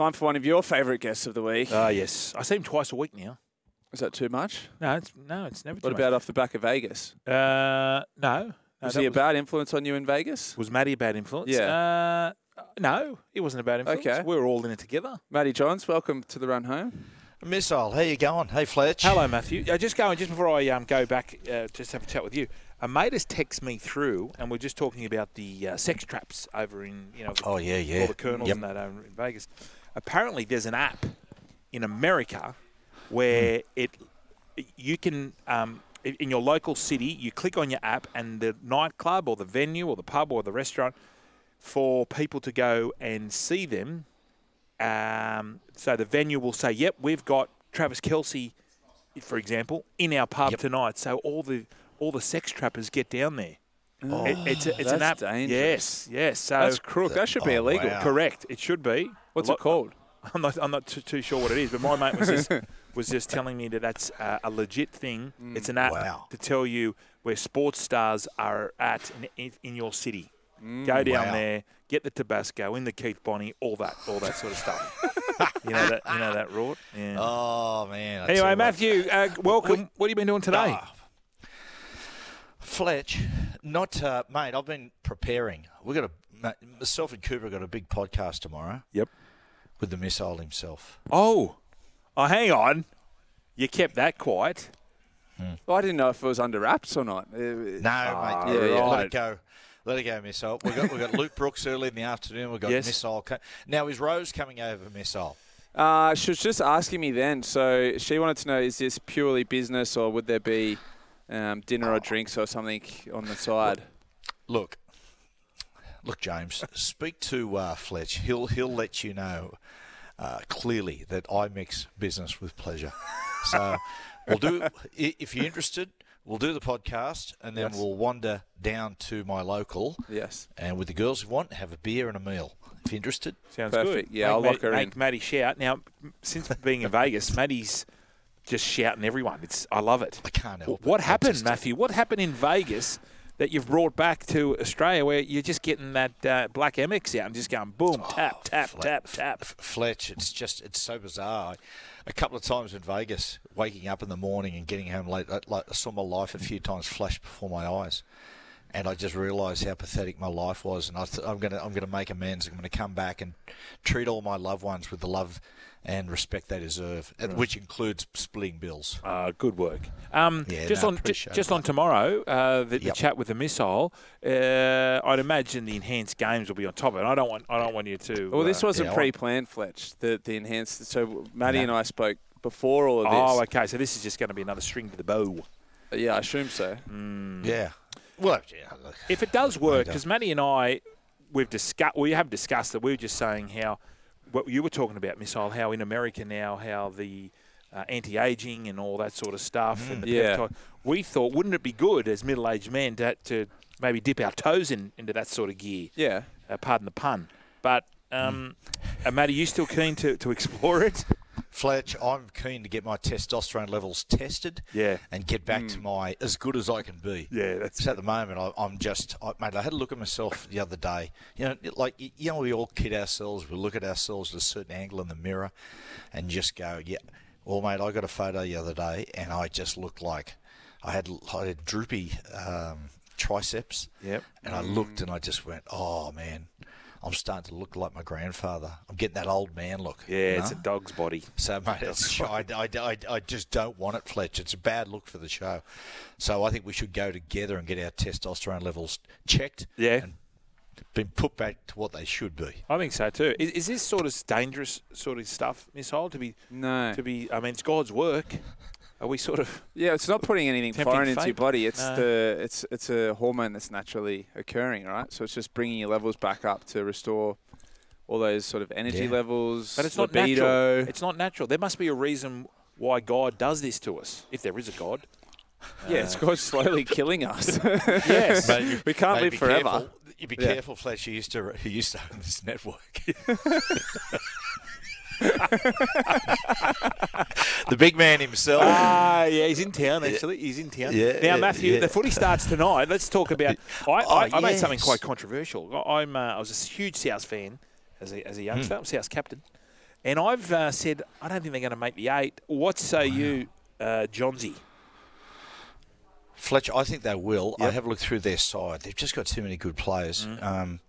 Time for one of your favourite guests of the week. Ah, yes. I see him twice a week now. Is that too much? No, it's no, it's never. Too much. What too about off the back of Vegas? Uh, no. no Was he a bad influence on you in Vegas? Was Matty a bad influence? Yeah. Uh, no, he wasn't a bad influence. Okay. We were all in it together. Matty Johns, welcome to the run home. Missile, how you going? Hey, Fletch. Hello, Matthew. Uh, just going, just before I um, go back, uh, just have a chat with you. A mate has texted me through, and we're just talking about the uh, sex traps over in, you know, Oh, yeah, yeah. all the colonels Yep. and that over in Vegas. Apparently, there's an app in America where Hmm. it you can um, in your local city, you click on your app, and the nightclub or the venue or the pub or the restaurant for people to go and see them. Um, so the venue will say, "Yep, we've got Travis Kelce, for example, in our pub Yep. tonight." So all the all the sex trappers get down there. It- it's a, it's an app. dangerous. Yes, yes. So That's crook. That should be Oh, illegal. wow. Correct. It should be. What's A it called? I'm not. I'm not too, too sure what it is, but my mate was just was just telling me that that's uh, a legit thing. it's an app Wow. to tell you where sports stars are at in, in, in your city. Go down Wow. there, get the Tabasco, in the Keith Bonnie, all that, all that sort of stuff. you know that. You know that rort. Yeah. Oh, man. I anyway. Matthew, uh, welcome. What have you been doing today? Ah. Fletch, not, uh, mate, I've been preparing. We've got a, ma- myself and Cooper got a big podcast tomorrow Yep. with the missile himself. Oh, oh, hang on. You kept that quiet. Well, I didn't know if it was under wraps or not. No, mate. Ah, Yeah, yeah, let it go. Let it go, missile. We've got, we've got Luke Brooks early in the afternoon. We've got Yes. missile. Now, is Rose coming over, missile? Uh, she was just asking me then. So she wanted to know: is this purely business, or would there be um, dinner or drinks or something on the side? Look, look, James. speak to uh, Fletch. He'll he'll let you know uh, clearly that I mix business with pleasure. So we'll do. If you're interested, we'll do the podcast, and then Yes. we'll wander down to my local, Yes. and with the girls who want, have a beer and a meal. If you're interested, Sounds Perfect. good. Yeah, make I'll Matt- lock her make in. Matty shout. Now, since being in Vegas, Matty's just shouting everyone. It's I love it. I can't help it. What happened, just- Matthew? What happened in Vegas that you've brought back to Australia, where you're just getting that uh, black MX out and just going boom, tap, tap, Fle- tap, tap. Fletch, it's just it's so bizarre. A couple of times in Vegas, waking up in the morning and getting home late, like, I saw my life a few times flash before my eyes, and I just realised how pathetic my life was. And I th- I'm gonna I'm gonna make amends. I'm gonna come back and treat all my loved ones with the love and respect they deserve, and which includes splitting bills. Uh, good work. Um, Yeah, just no, on ju- appreciate just on tomorrow, uh, the, the Yep. chat with the missile. Uh, I'd imagine the enhanced games will be on top of it. I don't want I don't want you to. Well, this uh, wasn't yeah, pre-planned, Fletch. The the enhanced. So Matty No. and I spoke before all of this. Oh, okay. So this is just going to be another string to the bow. Yeah, I assume so. Mm. Yeah. Well, yeah. look, If it does work, because Matty and I, we've discussed, we have discussed it. We were just saying how what you were talking about, missile, how in America now, how the uh, anti-aging and all that sort of stuff, and the Yeah. peptide. We thought, wouldn't it be good as middle-aged men to, to maybe dip our toes in into that sort of gear? Yeah. Uh, pardon the pun. But um, uh, Matty, you still keen to, to explore it? Fletch, I'm keen to get my testosterone levels tested. Yeah. And get back to my as good as I can be. Yeah, that's So at the moment, I, I'm just, I, mate. I had a look at myself the other day. You know, like you know, we all kid ourselves. We look at ourselves at a certain angle in the mirror, and just go, yeah. Well, mate, I got a photo the other day, and I just looked like I had, I had droopy um, triceps. Yep. And I looked, and I just went, oh man, I'm starting to look like my grandfather. I'm getting that old man look. yeah, you it's a dog's body. So, mate, it's, I, I, I, I just don't want it, Fletch. It's a bad look for the show. So, I think we should go together and get our testosterone levels checked. Yeah. And been put back to what they should be. I think so too. Is, is this sort of dangerous sort of stuff, Miss missile, to be No. to be? I mean, it's God's work. Are we sort of? Yeah, it's not putting anything Tempting foreign into your body. It's No. the it's it's a hormone that's naturally occurring, right? So it's just bringing your levels back up to restore all those sort of energy Yeah. levels, But it's not libido. natural. It's not natural. There must be a reason why God does this to us, if there is a God. yeah, it's uh, god slowly killing us. Yes. Mate, you- we can't live be forever. Careful. You be Yeah. careful, Fletch. You used to you used to own this network. the big man himself. Ah, yeah, he's in town. Actually, he's in town. Yeah, now, yeah, Matthew, yeah. the footy starts tonight. Let's talk about. I, I, Oh, I made something quite controversial. I- I'm. Uh, I was a huge South fan as a, as a youngster. Hmm. I'm South captain, and I've uh, said I don't think they're going to make the eight. What say you, uh, Johnsy? Fletcher, I think they will. I Yep. have looked through their side. They've just got too many good players. Um,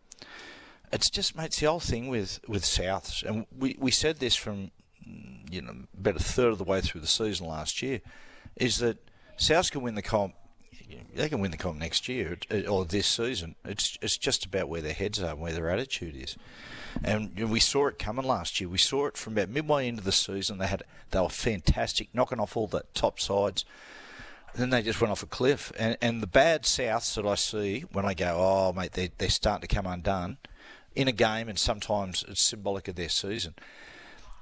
it's just, mate, it's the old thing with, with Souths. And we, we said this from, you know, about a third of the way through the season last year, is that Souths can win the comp. They can win the comp next year or this season. It's it's just about where their heads are and where their attitude is. And we saw it coming last year. We saw it from about midway into the season. They had they were fantastic, knocking off all the top sides. then they just went off a cliff. And, and the bad Souths that I see when I go, oh, mate, they're, they're starting to come undone in a game, and sometimes it's symbolic of their season,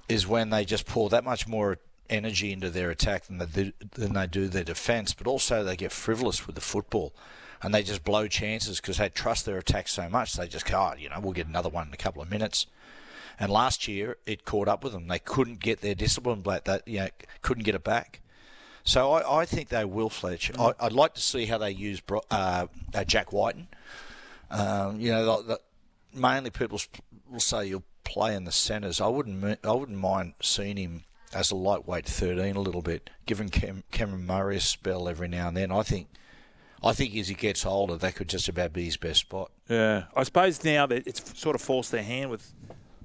is when they just pour that much more energy into their attack than they do, than they do their defence, but also they get frivolous with the football. And they just blow chances because they trust their attack so much. They just go, oh, you know, we'll get another one in a couple of minutes. And last year, it caught up with them. They couldn't get their discipline back. That you know, couldn't get it back. So I, I think they will, Fletch. I, I'd like to see how they use uh, uh, Jack Wighton. Um, you know, the, mainly people will say you'll play in the centres. I wouldn't. I wouldn't mind seeing him as a lightweight thirteen a little bit, giving Cam, Cameron Murray a spell every now and then. I think. I think as he gets older, that could just about be his best spot. Yeah, I suppose now that it's sort of forced their hand with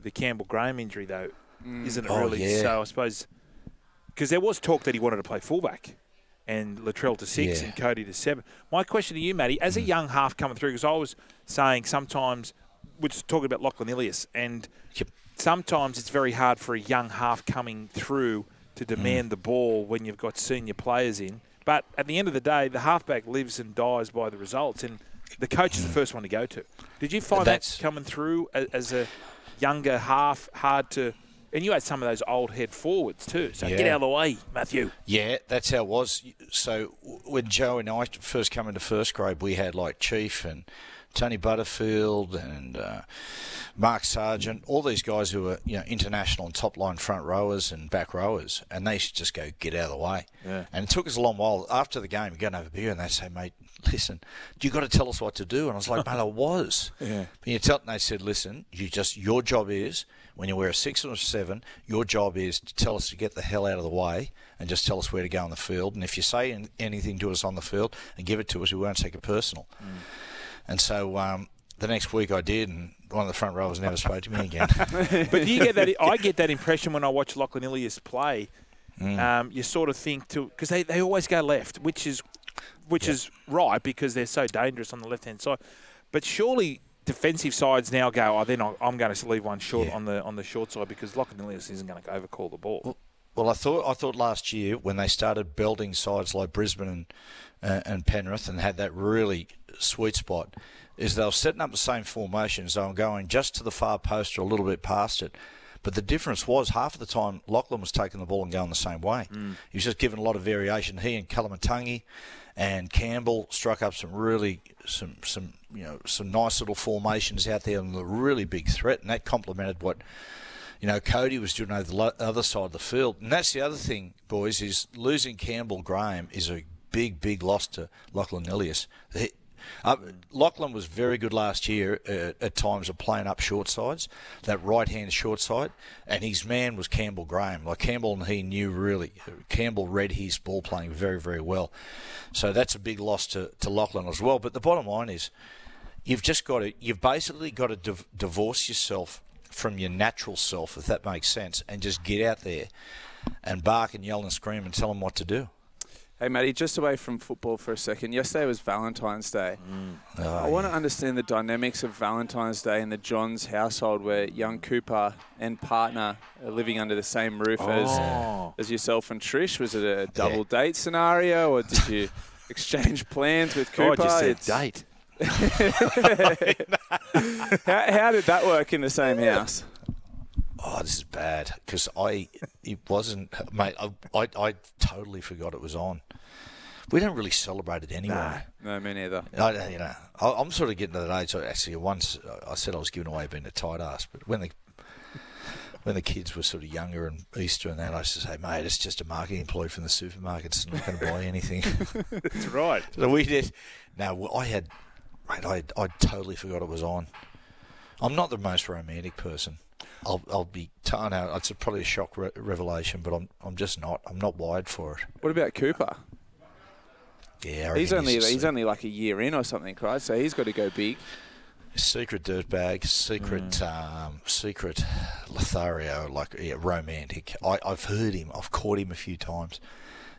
the Campbell Graham injury, though, mm. isn't it? Oh, really? yeah. So I suppose because there was talk that he wanted to play fullback, and Latrell to six Yeah. and Cody to seven. My question to you, Matty, as a mm. young half coming through, because I was saying sometimes we're just talking about Lachlan Ilias, and Yep. sometimes it's very hard for a young half coming through to demand mm. the ball when you've got senior players in. But at the end of the day, the halfback lives and dies by the results, and the coach is the mm. first one to go to. Did you find That's- that coming through as a younger half hard to? And you had some of those old head forwards too. So get out of the way, Matthew. Yeah, that's how it was. So when Joe and I first came into first grade, we had like Chief and Tony Butterfield and uh, Mark Sargent, all these guys who were you know international and top line front rowers and back rowers, and they just go get out of the way. Yeah. And it took us a long while after the game. We go and have a beer, and they say, "Mate, listen, you got to tell us what to do." And I was like, "Mate, I was." Yeah. But you tell, and they said, "Listen, you just your job is when you wear a six or a seven, your job is to tell us to get the hell out of the way and just tell us where to go on the field. And if you say anything to us on the field and give it to us, we won't take it personal." And so um, the next week I did, and one of the front rowers never spoke to me again. But do you get that? I get that impression when I watch Lachlan Ilias play. Um, you sort of think to because they, they always go left, which is which is right because they're so dangerous on the left hand side. But surely defensive sides now go. Oh, then I'm going to leave one short Yeah. on the on the short side because Lachlan Ilias isn't going to overcall the ball. Well, I thought I thought last year when they started building sides like Brisbane and uh, and Penrith and had that really sweet spot, is they were setting up the same formations. They were going just to the far post or a little bit past it. But the difference was half of the time Lachlan was taking the ball and going the same way. He was just given a lot of variation. He and Koloamatangi and Campbell struck up some really some some you know some nice little formations out there and a really big threat, and that complemented what you know, Cody was doing over the other side of the field. And that's the other thing, boys, is losing Campbell Graham is a big, big loss to Lachlan Ilias. Uh, Lachlan was very good last year uh, at times of playing up short sides, that right hand short side, and his man was Campbell Graham. Like Campbell and he knew really, Campbell read his ball playing very, very well. So that's a big loss to, to Lachlan as well. But the bottom line is, you've just got to, you've basically got to div- divorce yourself from your natural self, if that makes sense, and just get out there and bark and yell and scream and tell them what to do. Hey, Matty, just away from football for a second. Yesterday was Valentine's Day. Mm. I oh, want to understand the dynamics of Valentine's Day in the Johns household where young Cooper and partner are living under the same roof Oh. as, as yourself and Trish. Was it a double date scenario or did you exchange plans with oh, God Cooper? just said date. how, how did that work in the same house? Oh, this is bad because I it wasn't, mate. I, I I totally forgot it was on. We don't really celebrate it anyway. No, me neither. I, you know, I, I'm sort of getting to that age. So actually, once uh, I said I was giving away being a tight ass, but when the when the kids were sort of younger and Easter and that, I used to say, mate, it's just a marketing employee from the supermarket. It's not going to buy anything. That's right. so we did. Now I had, mate, I I totally forgot it was on. I'm not the most romantic person. I'll I'll be telling out. It's probably a shock re- revelation, but I'm I'm just not. I'm not wired for it. What about Cooper? Yeah, He's only just he's only like a year in or something, right? So he's got to go big. secret dirtbag, secret um, secret Lothario, like yeah, romantic. I, I've heard him. I've caught him a few times,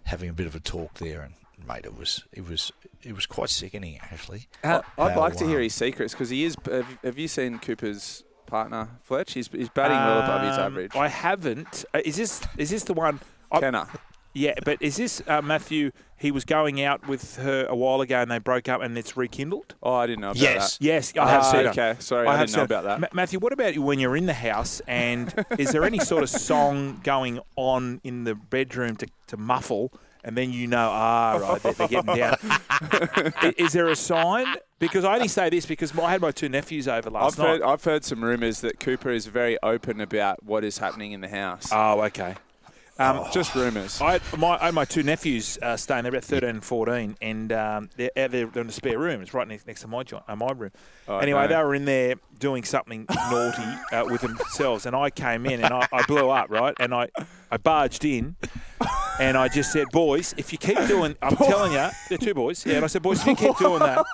having a bit of a talk there, and mate, it was it was it was quite sickening actually. I- I'd How, like to hear um, his secrets because he is. Have, have you seen Cooper's partner Fletch? He's, he's batting well above his Um, average. I haven't. Uh, is this is this the one? I, Kenner. Yeah, but is this uh, Matthew? He was going out with her a while ago, and they broke up, and it's rekindled. Oh, I didn't know about Yes. that. Yes, Yes. I have Ah, seen it. okay. Sorry, I, have didn't know seen it. about that. Ma- Matthew, what about when you're in the house and is there any sort of song going on in the bedroom to, to muffle and then you know, ah, right, they're, they're getting down. I- is there a sign? Because I only say this because I had my two nephews over last I've night. heard, I've heard some rumours that Cooper is very open about what is happening in the house. oh, okay. Um, Just rumours. I my, I my two nephews uh, staying. They're about 13 and 14, and um, they're, they're in the spare room. It's right next, next to my joint, uh, my room. Oh, anyway, no. they were in there doing something naughty uh, with themselves, and I came in and I, I blew up, right? And I, I barged in, and I just said, "Boys, if you keep doing, I'm telling you, they're two boys, yeah." And I said, "Boys, if you keep doing that."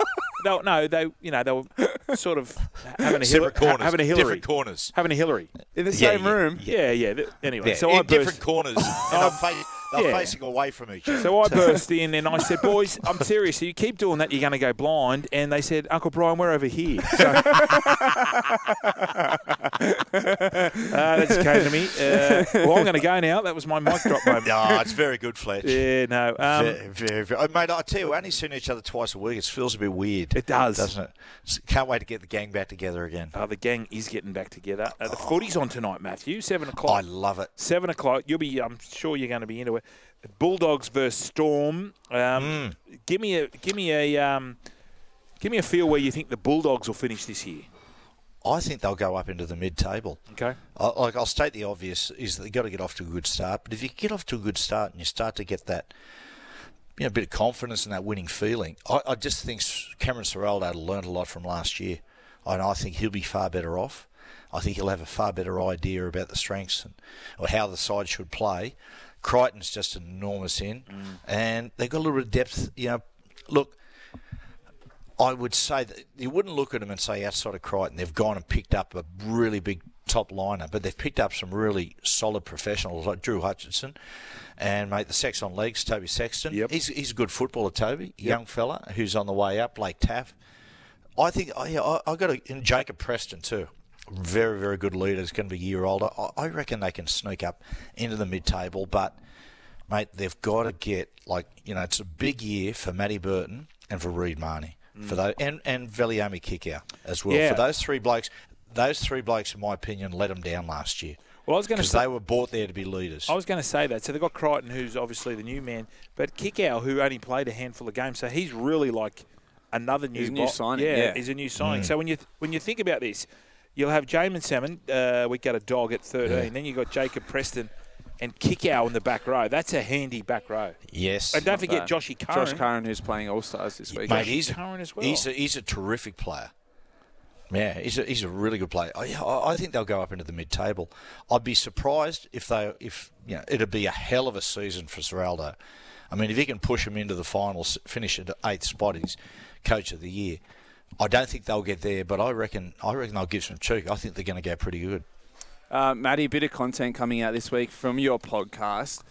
No, no, they, you know, they were sort of having a Hillary, Separate corners, having a Hillary, different corners. having a Hillary. in the Yeah, same yeah, room. Yeah, yeah. th- Anyway, Yeah, so I in I different corners. Oh, and they're, fa- they're Yeah. facing away from each other. So I burst in and I said, "Boys, I'm serious. If you keep doing that, you're going to go blind." And they said, "Uncle Brian, we're over here." So, uh, that just came to me. Uh, well, I'm going to go now. That was my mic drop moment. No, it's very good, Fletch. Yeah, no. Um, very, very, very. Oh, mate, I tell you, we only seen each other twice a week. It feels a bit weird. It does. doesn't it? Can't wait to get the gang back together again. uh, the gang is getting back together. Uh, the footy's on tonight, Matthew. Seven o'clock. I love it. Seven o'clock. You'll be. I'm sure you're going to be into it. Bulldogs versus Storm. Um, Give me a. Give me a. Um, give me a feel where you think the Bulldogs will finish this year. I think they'll go up into the mid-table. Okay. I, like I'll state the obvious is that they've got to get off to a good start. But if you get off to a good start and you start to get that, you know, bit of confidence and that winning feeling, I, I just think Cameron Ciraldo learned a lot from last year, and I think he'll be far better off. I think he'll have a far better idea about the strengths and or how the side should play. Crichton's just enormous in, and they've got a little bit of depth. You know, look. I would say that you wouldn't look at them and say outside of Crichton, they've gone and picked up a really big top liner, but they've picked up some really solid professionals like Drew Hutchinson and mate the sex on legs, Toby Sexton. Yep. He's he's a good footballer, Toby, young fella who's on the way up, Blake Taaffe. I think I yeah, I, I got to and Jacob Preston too. Very very good leader. He's going to be a year older. I, I reckon they can sneak up into the mid table, but mate, they've got to get like you know it's a big year for Matty Burton and for Reed Mahoney mm. for those and and Viliame Kikau as well Yeah. for those three blokes. Those three blokes, in my opinion, let them down last year Well, I was going to because say. they were brought there to be leaders. I was going to say that. So they've got Crichton, who's obviously the new man, but Kikau, who only played a handful of games, so he's really like another new, He's a new bo- signing, Yeah, yeah. he's a new signing. Mm. So when you when you think about this, you'll have Jaeman Salmon. Uh, we got a dog at 13. Yeah. Then you've got Jacob Preston and Kikau in the back row. That's a handy back row. yes, And don't forget Bad. Joshy Curran. Josh Curran, who's playing All Stars this week. mate, he's Curran as well. he's a, he's a terrific player. Yeah, he's a, he's a really good player. I, I I think they'll go up into the mid-table. I'd be surprised if they if you know it'd be a hell of a season for Ciraldo. I mean, if he can push him into the finals, finish at eighth spot, he's coach of the year. I don't think they'll get there, but I reckon I reckon they'll give some cheek. I think they're going to go pretty good. Uh, Matty, a bit of content coming out this week from your podcast.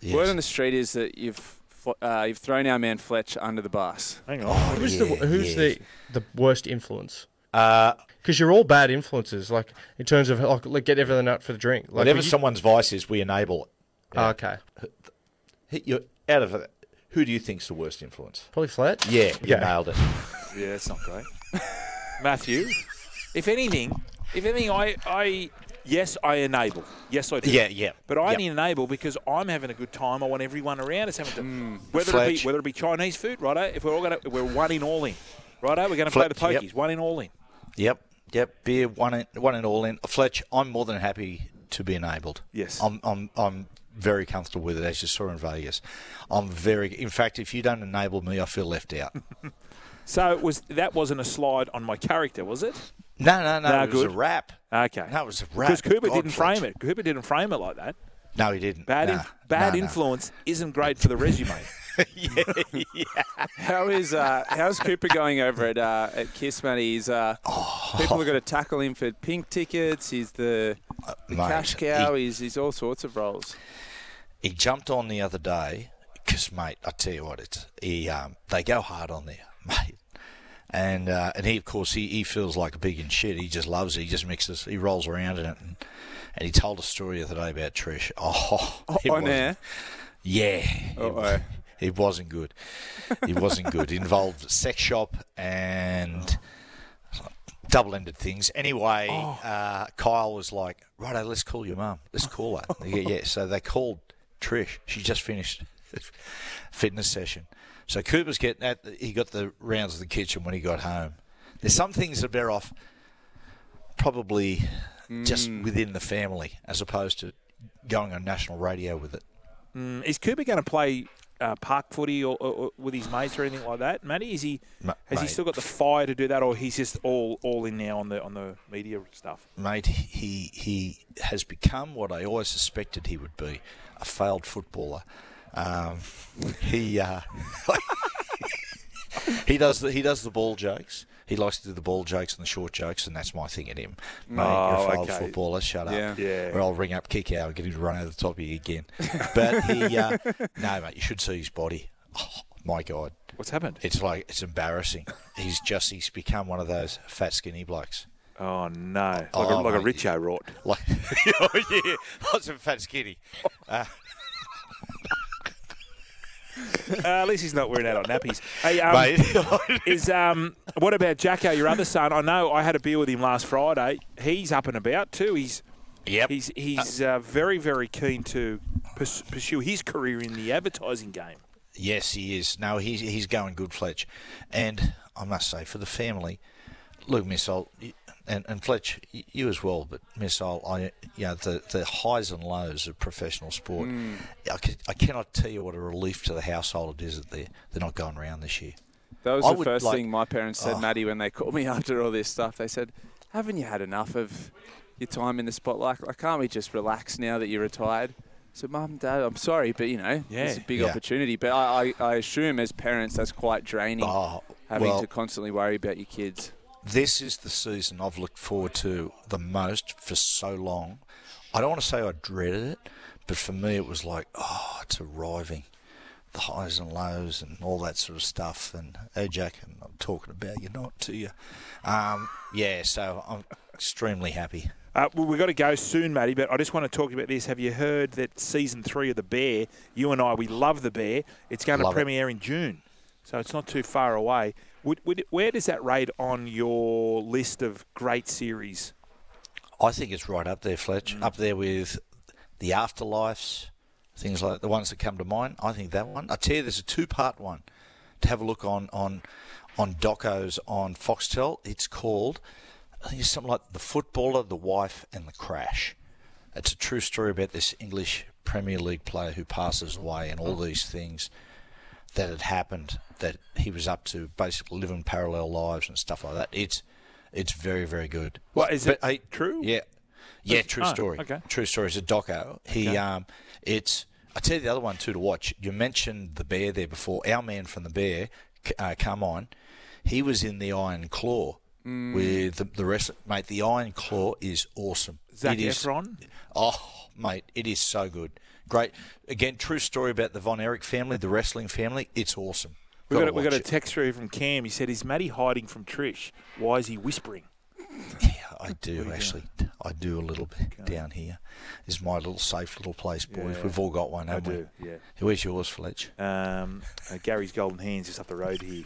Yes. Word on the street is that you've uh, you've thrown our man Fletch under the bus. Hang on. Who's Yeah, the who's yeah. the the worst influence? Uh, Because you're all bad influences, like in terms of like, like get everything out for the drink. Like whatever you- someone's vice is, we enable it. Oh, okay, You're out of it. Who do you think's the worst influence? probably flat. Yeah, you Yeah. nailed it. Yeah, that's not great. Matthew, if anything, if anything, I, I, yes, I enable. Yes, I do. Yeah, yeah. But I Yep. enable because I'm having a good time. I want everyone around us having to, Mm. whether it be whether it be Chinese food, righto. If we're all going to, we're one in all in, righto. We're going to play the Fletch, yep. pokies, one in all in. Yep, yep. Beer one in, one and all in. Fletch, I'm more than happy to be enabled. Yes. I'm I'm I'm very comfortable with it, as you saw in Vegas. I'm very. In fact, if you don't enable me, I feel left out. So it was that wasn't a slide on my character, was it? No, no, no. No, it was a rap. Okay. No, it was a rap. Because Cooper God, didn't frame Fletch. it. Cooper didn't frame it like that. No, he didn't. Bad, No, inf- bad no, no. influence isn't great for the resume. How is uh, how's Cooper going over at uh, at KIIS, Matty? He's uh, Oh. people are going to tackle him for pink tickets. He's the, the Mate, cash cow. he- he's he's all sorts of roles. He jumped on the other day because, mate, I tell you what, it's he. Um, they go hard on there, mate. And uh, and he, of course, he, he feels like a pig in shit. He just loves it. He just mixes. He rolls around in it. And, and he told a story the other day about Trish. Oh, it on air. Yeah. It, it wasn't good. It wasn't good. It involved sex shop and double-ended things. Anyway, uh, Kyle was like, "Righto, let's call your mum. Let's call her." yeah, yeah. So they called Trish. She just finished fitness session. So Cooper's getting at. He got the rounds of the kitchen when he got home. There's some things that are better off, probably, just within the family as opposed to going on national radio with it. Mm, is Cooper going to play uh, park footy or, or, or with his mates or anything like that, Matty? Is he Ma- has he still got the fire to do that, or he's just all all in now on the on the media stuff? mate, he he has become what I always suspected he would be, a failed footballer. Um, he uh, he does the, he does the ball jokes. He likes to do the ball jokes and the short jokes, and that's my thing at him. Mate, Oh, you're a failed okay. footballer. Shut up. Yeah. Yeah. Or I'll ring up Kikau and get him to run over the top of you again. But he, uh, no, mate, you should see his body. Oh, my God. What's happened? It's like, it's embarrassing. He's just, he's become one of those fat, skinny blokes. Oh no, like a, Oh, like a. Richo rot. Like, oh yeah, lots of fat skinny. Uh, Uh, at least he's not wearing adult nappies. Hey, um, mate. is um, what about Jacko, your other son? I know I had a beer with him last Friday. He's up and about too. He's yep. he's he's uh, very very keen to pursue his career in the advertising game. Yes, he is. No, he's he's going good, Fletch. And I must say, for the family, look, Missile, and, and Fletch, you as well, but Missile, I, you know, the, the highs and lows of professional sport, hmm. I, ca- I cannot tell you what a relief to the household it is that they're, they're not going around this year. That was I the would first like- thing my parents said, Oh. Maddie, when they called me after all this stuff. They said, "Haven't you had enough of your time in the spotlight? Like, can't we just relax now that you're retired?" So, Mum, Dad, I'm sorry, but you know, Yeah. it's a big Yeah. opportunity. But I, I, I assume as parents, that's quite draining, Oh, having well, to constantly worry about your kids. This is the season I've looked forward to the most for so long. I don't want to say I dreaded it, but for me it was like, oh, it's arriving. The highs and lows and all that sort of stuff. And hey, Jack, and I'm talking about you, not to you. Um, yeah, so I'm extremely happy. Uh, well, we've got to go soon, Matty, but I just want to talk about this. Have you heard that season three of The Bear, you and I, we love The Bear, it's going Love to it. premiere in June, so it's not too far away. Would, would, where does that rate on your list of great series? I think it's right up there, Fletch. Mm. Up there with the afterlives, things like the ones that come to mind. I think that one. I tell you, there's a two-part one to have a look on on on docos on Foxtel. It's called I think it's something like the footballer, the wife, and the crash. It's a true story about this English Premier League player who passes away and all these things that had happened that he was up to, basically living parallel lives and stuff like that. It's it's very very good. What, is But it true? Yeah, yeah, true oh, story. okay. True story. It's a doco. He Okay. um, it's. I tell you the other one too to watch. You mentioned the bear there before. Our man from the bear, uh, come on. He was in the Iron Claw Mm. with the, the rest. Mate, the Iron Claw is awesome. Zac It is- Efron? Oh, mate, it is so good. Great. Again, true story about the Von Erich family, the wrestling family. It's awesome. We've got, we got a text through from Cam. He said, Is Matty hiding from Trish? Why is he whispering? Yeah, I do actually. I do a little bit down here. This is my little safe little place, boys. Yeah. We've all got one, haven't do. Yeah. we? Where's yours, Fletch? Um, uh, Gary's Golden Hands just up the road here.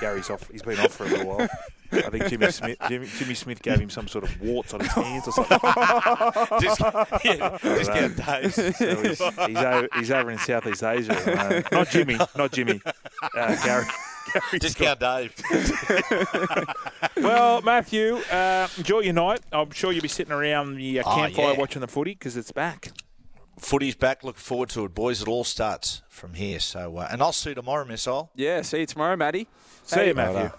Gary's off. He's been off for a little while. I think Jimmy Smith. Jimmy, Jimmy Smith gave him some sort of warts on his hands or something. Just, yeah, discount days. So he's, he's, over, he's over in Southeast Asia. at the moment. not Jimmy. Not Jimmy. Uh, Gary. Gary's Discount Dave. Well, Matthew, uh, enjoy your night. I'm sure you'll be sitting around the uh, Oh, campfire yeah. watching the footy because it's back. Footy's back. Look forward to it, boys. It all starts from here. So, uh, and I'll see you tomorrow, Missile. Yeah, see you tomorrow, Matty. See you, Hey, Matthew. Righto.